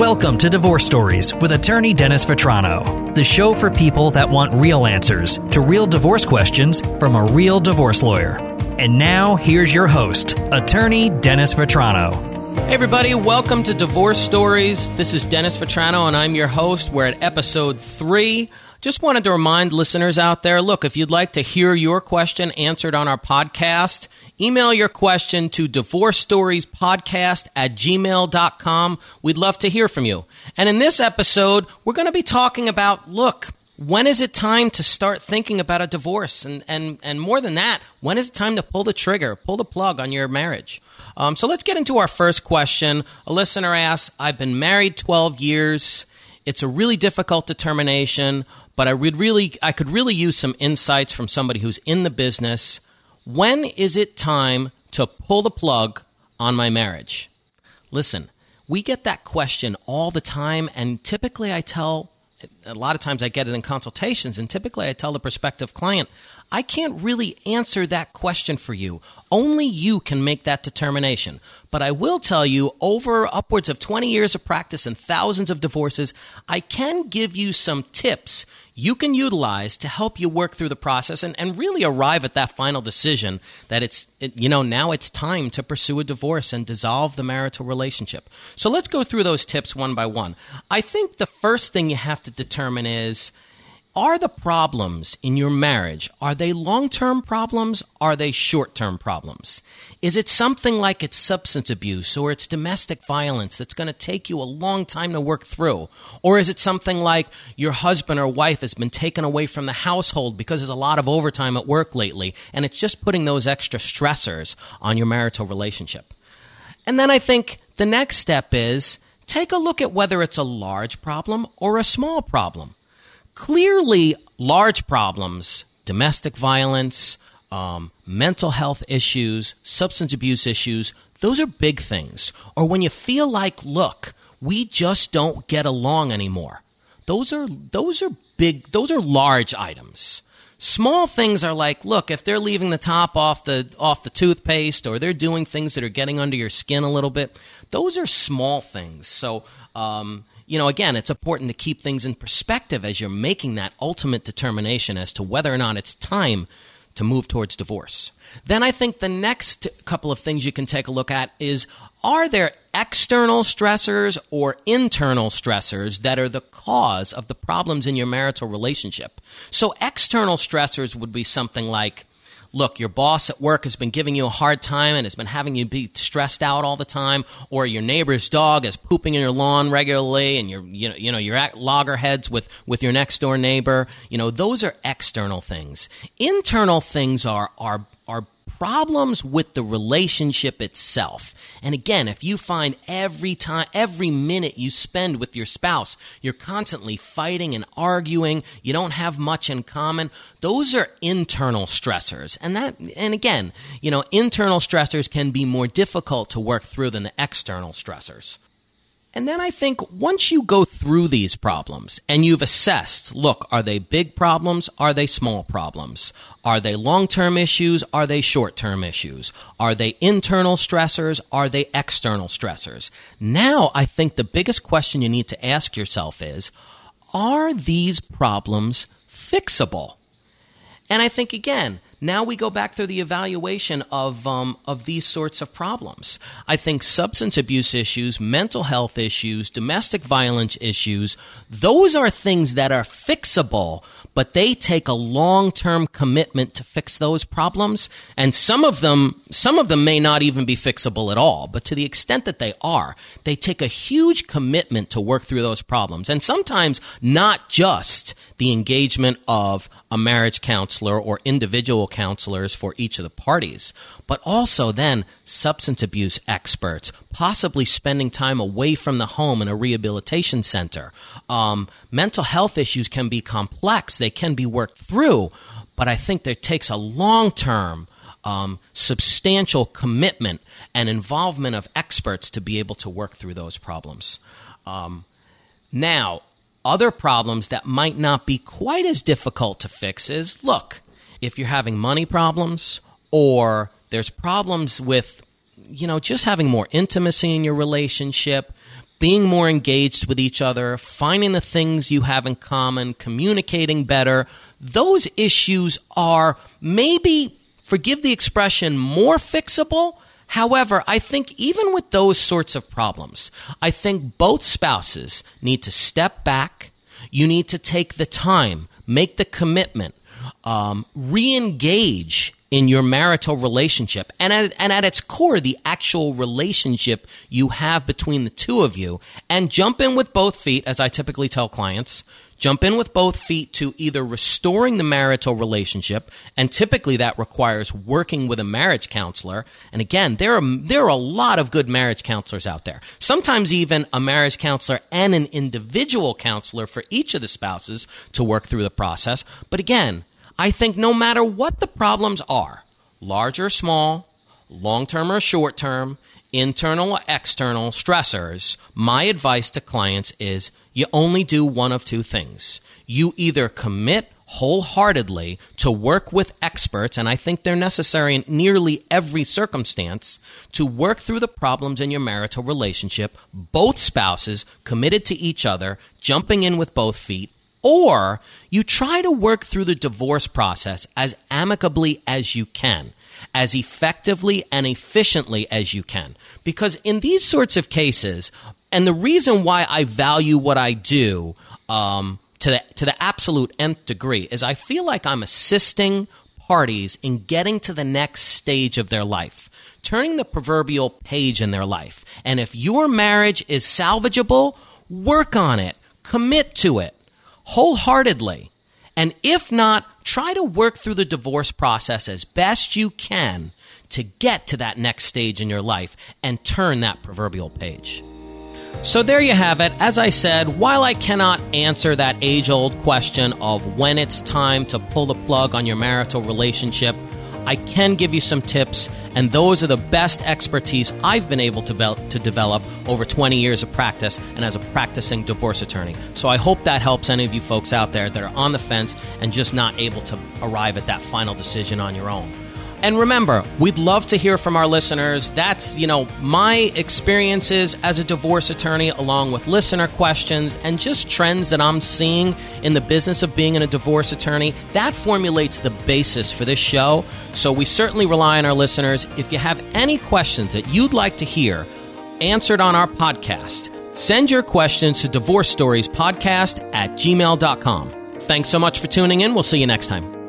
Welcome to Divorce Stories with attorney Dennis Vetrano, the show for people that want real answers to real divorce questions from a real divorce lawyer. And now, here's your host, attorney Dennis Vetrano. Hey, everybody, welcome to Divorce Stories. This is Dennis Vetrano, and I'm your host. We're at episode three. Just wanted to remind listeners out there look, if you'd like to hear your question answered on our podcast, email your question to divorcestoriespodcast at gmail.com. We'd love to hear from you. And in this episode, we're going to be talking about look, when is it time to start thinking about a divorce? And, and, and more than that, when is it time to pull the trigger, pull the plug on your marriage? Um, so let's get into our first question. A listener asks I've been married 12 years. It's a really difficult determination but I would really I could really use some insights from somebody who's in the business. When is it time to pull the plug on my marriage? Listen, we get that question all the time and typically I tell a lot of times I get it in consultations, and typically I tell the prospective client, I can't really answer that question for you. Only you can make that determination. But I will tell you, over upwards of 20 years of practice and thousands of divorces, I can give you some tips you can utilize to help you work through the process and, and really arrive at that final decision that it's, it, you know, now it's time to pursue a divorce and dissolve the marital relationship. So let's go through those tips one by one. I think the first thing you have to determine is are the problems in your marriage are they long-term problems? Are they short-term problems? Is it something like it's substance abuse or it's domestic violence that's going to take you a long time to work through? Or is it something like your husband or wife has been taken away from the household because there's a lot of overtime at work lately and it's just putting those extra stressors on your marital relationship? And then i think the next step is take a look at whether it's a large problem or a small problem clearly large problems, domestic violence, um, mental health issues, substance abuse issues, those are big things. Or when you feel like, look, we just don't get along anymore. Those are those are big those are large items. Small things are like, look, if they're leaving the top off the off the toothpaste or they're doing things that are getting under your skin a little bit, those are small things. So um, you know, again, it's important to keep things in perspective as you're making that ultimate determination as to whether or not it's time to move towards divorce. Then I think the next couple of things you can take a look at is are there external stressors or internal stressors that are the cause of the problems in your marital relationship? So external stressors would be something like look, your boss at work has been giving you a hard time and has been having you be stressed out all the time, or your neighbor's dog is pooping in your lawn regularly, and you're you know you know you're at loggerheads with with your next door neighbor. You know those are external things. Internal things are are are problems with the relationship itself. And again, if you find every time, every minute you spend with your spouse, you're constantly fighting and arguing, you don't have much in common, those are internal stressors. And that, and again, you know, internal stressors can be more difficult to work through than the external stressors. And then I think once you go through these problems and you've assessed, look, are they big problems? Are they small problems? Are they long term issues? Are they short term issues? Are they internal stressors? Are they external stressors? Now I think the biggest question you need to ask yourself is, are these problems fixable? And I think again, now we go back through the evaluation of um, of these sorts of problems. I think substance abuse issues, mental health issues, domestic violence issues, those are things that are fixable but they take a long-term commitment to fix those problems and some of them some of them may not even be fixable at all but to the extent that they are they take a huge commitment to work through those problems and sometimes not just the engagement of a marriage counselor or individual counselors for each of the parties, but also then substance abuse experts, possibly spending time away from the home in a rehabilitation center. Um, mental health issues can be complex, they can be worked through, but I think there takes a long term um, substantial commitment and involvement of experts to be able to work through those problems. Um, now, other problems that might not be quite as difficult to fix is look, if you're having money problems or there's problems with, you know, just having more intimacy in your relationship, being more engaged with each other, finding the things you have in common, communicating better, those issues are maybe, forgive the expression, more fixable. However, I think even with those sorts of problems, I think both spouses need to step back. You need to take the time, make the commitment, um, re engage in your marital relationship and at, and at its core, the actual relationship you have between the two of you and jump in with both feet, as I typically tell clients. Jump in with both feet to either restoring the marital relationship, and typically that requires working with a marriage counselor. And again, there are, there are a lot of good marriage counselors out there. Sometimes even a marriage counselor and an individual counselor for each of the spouses to work through the process. But again, I think no matter what the problems are, large or small, long term or short term, internal or external stressors, my advice to clients is you only do one of two things. You either commit wholeheartedly to work with experts, and I think they're necessary in nearly every circumstance, to work through the problems in your marital relationship, both spouses committed to each other, jumping in with both feet, or you try to work through the divorce process as amicably as you can, as effectively and efficiently as you can. Because in these sorts of cases, and the reason why I value what I do um, to, the, to the absolute nth degree is I feel like I'm assisting parties in getting to the next stage of their life, turning the proverbial page in their life. And if your marriage is salvageable, work on it, commit to it wholeheartedly. And if not, try to work through the divorce process as best you can to get to that next stage in your life and turn that proverbial page. So there you have it. As I said, while I cannot answer that age old question of when it's time to pull the plug on your marital relationship, I can give you some tips, and those are the best expertise I've been able to, be- to develop over 20 years of practice and as a practicing divorce attorney. So I hope that helps any of you folks out there that are on the fence and just not able to arrive at that final decision on your own. And remember, we'd love to hear from our listeners. That's, you know, my experiences as a divorce attorney, along with listener questions and just trends that I'm seeing in the business of being in a divorce attorney. That formulates the basis for this show. So we certainly rely on our listeners. If you have any questions that you'd like to hear answered on our podcast, send your questions to divorce stories podcast at gmail.com. Thanks so much for tuning in. We'll see you next time.